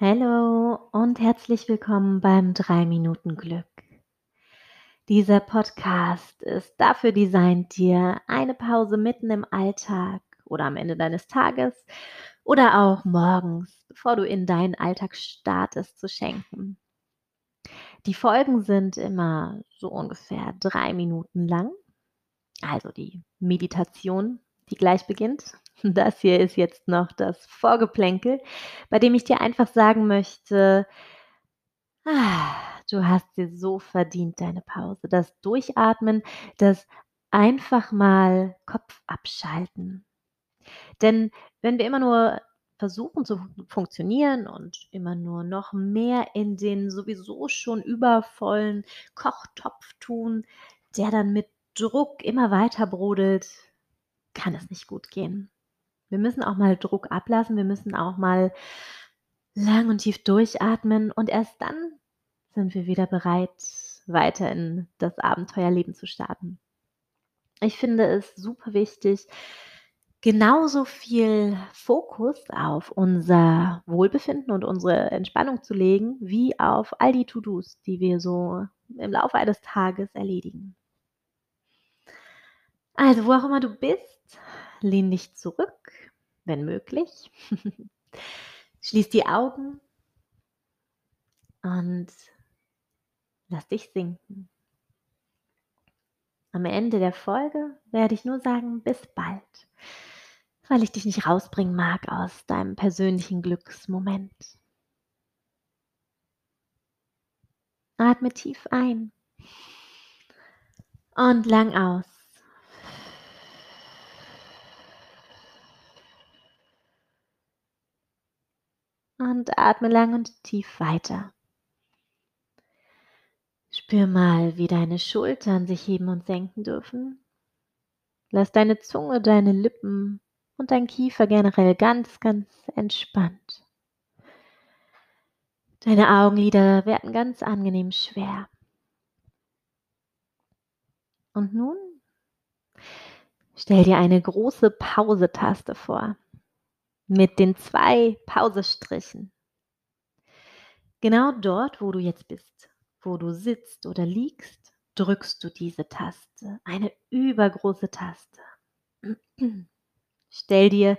Hallo und herzlich willkommen beim 3 Minuten Glück. Dieser Podcast ist dafür designt, dir eine Pause mitten im Alltag oder am Ende deines Tages oder auch morgens, bevor du in deinen Alltag startest, zu schenken. Die Folgen sind immer so ungefähr drei Minuten lang. Also die Meditation, die gleich beginnt. Das hier ist jetzt noch das Vorgeplänkel, bei dem ich dir einfach sagen möchte, ah, du hast dir so verdient deine Pause. Das Durchatmen, das einfach mal Kopf abschalten. Denn wenn wir immer nur versuchen zu funktionieren und immer nur noch mehr in den sowieso schon übervollen Kochtopf tun, der dann mit Druck immer weiter brodelt, kann es nicht gut gehen. Wir müssen auch mal Druck ablassen, wir müssen auch mal lang und tief durchatmen und erst dann sind wir wieder bereit, weiter in das Abenteuerleben zu starten. Ich finde es super wichtig, genauso viel Fokus auf unser Wohlbefinden und unsere Entspannung zu legen, wie auf all die To-Dos, die wir so im Laufe eines Tages erledigen. Also, wo auch immer du bist, lehn dich zurück, wenn möglich. Schließ die Augen und lass dich sinken. Am Ende der Folge werde ich nur sagen, bis bald, weil ich dich nicht rausbringen mag aus deinem persönlichen Glücksmoment. Atme tief ein und lang aus. Und atme lang und tief weiter. Spür mal, wie deine Schultern sich heben und senken dürfen. Lass deine Zunge, deine Lippen und dein Kiefer generell ganz, ganz entspannt. Deine Augenlider werden ganz angenehm schwer. Und nun stell dir eine große Pause-Taste vor mit den zwei Pausestrichen. Genau dort, wo du jetzt bist, wo du sitzt oder liegst, drückst du diese Taste, eine übergroße Taste. Stell dir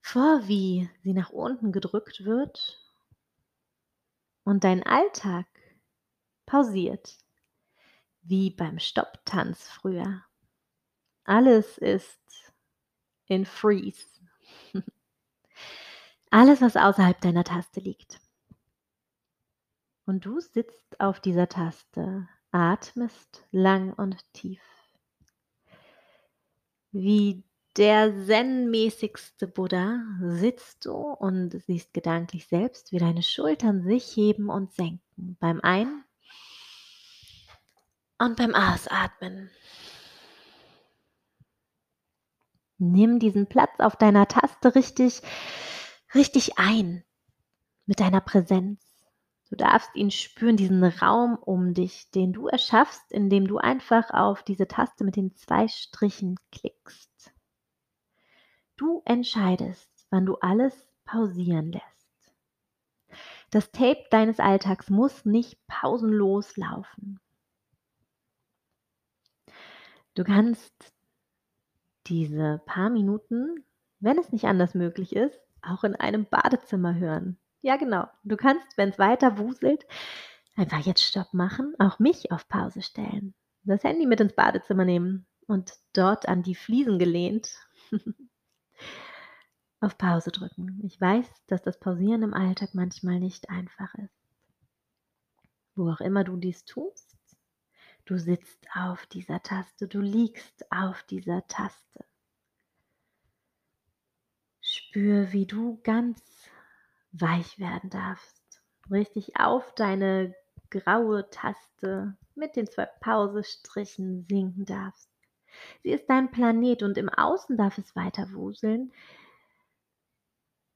vor, wie sie nach unten gedrückt wird und dein Alltag pausiert, wie beim Stopptanz früher. Alles ist in Freeze. Alles, was außerhalb deiner Taste liegt. Und du sitzt auf dieser Taste, atmest lang und tief. Wie der zen-mäßigste Buddha sitzt du und siehst gedanklich selbst, wie deine Schultern sich heben und senken beim Ein- und beim Ausatmen. Nimm diesen Platz auf deiner Taste richtig, richtig ein mit deiner Präsenz. Du darfst ihn spüren, diesen Raum um dich, den du erschaffst, indem du einfach auf diese Taste mit den zwei Strichen klickst. Du entscheidest, wann du alles pausieren lässt. Das Tape deines Alltags muss nicht pausenlos laufen. Du kannst diese paar Minuten, wenn es nicht anders möglich ist, auch in einem Badezimmer hören. Ja, genau. Du kannst, wenn es weiter wuselt, einfach jetzt Stopp machen, auch mich auf Pause stellen, das Handy mit ins Badezimmer nehmen und dort an die Fliesen gelehnt auf Pause drücken. Ich weiß, dass das Pausieren im Alltag manchmal nicht einfach ist. Wo auch immer du dies tust, Du sitzt auf dieser Taste, du liegst auf dieser Taste. Spür, wie du ganz weich werden darfst. Richtig auf deine graue Taste mit den zwei Pausestrichen sinken darfst. Sie ist dein Planet und im Außen darf es weiter wuseln,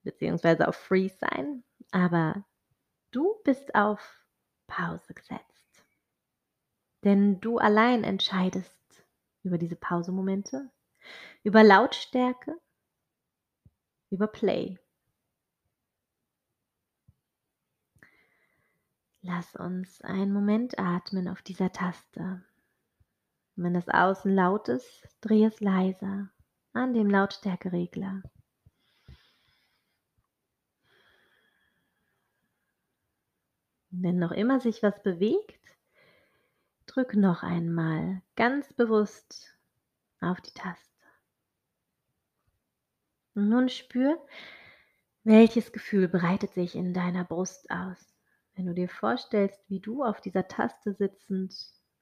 beziehungsweise auf Freeze sein, aber du bist auf Pause gesetzt. Denn du allein entscheidest über diese Pausemomente, über Lautstärke, über Play. Lass uns einen Moment atmen auf dieser Taste. Wenn das Außen laut ist, dreh es leiser an dem Lautstärkeregler. Wenn noch immer sich was bewegt, drück noch einmal ganz bewusst auf die Taste. Und nun spür, welches Gefühl breitet sich in deiner Brust aus, wenn du dir vorstellst, wie du auf dieser Taste sitzend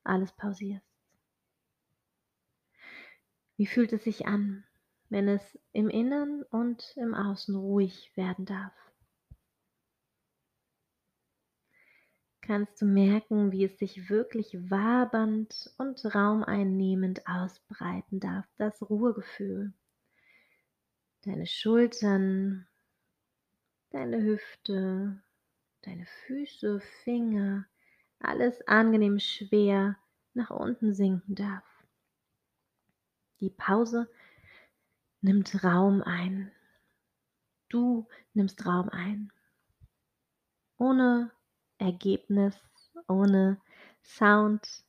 alles pausierst. Wie fühlt es sich an, wenn es im Innern und im Außen ruhig werden darf? Kannst du merken, wie es sich wirklich wabernd und raumeinnehmend ausbreiten darf, das Ruhegefühl. Deine Schultern, deine Hüfte, deine Füße, Finger, alles angenehm schwer nach unten sinken darf. Die Pause nimmt Raum ein. Du nimmst Raum ein. Ohne Ergebnis, ohne Sound,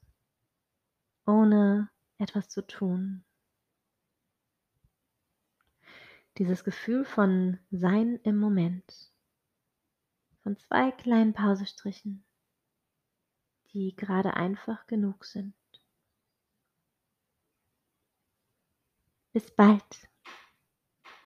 ohne etwas zu tun. Dieses Gefühl von Sein im Moment, von zwei kleinen Pausestrichen, die gerade einfach genug sind. Bis bald.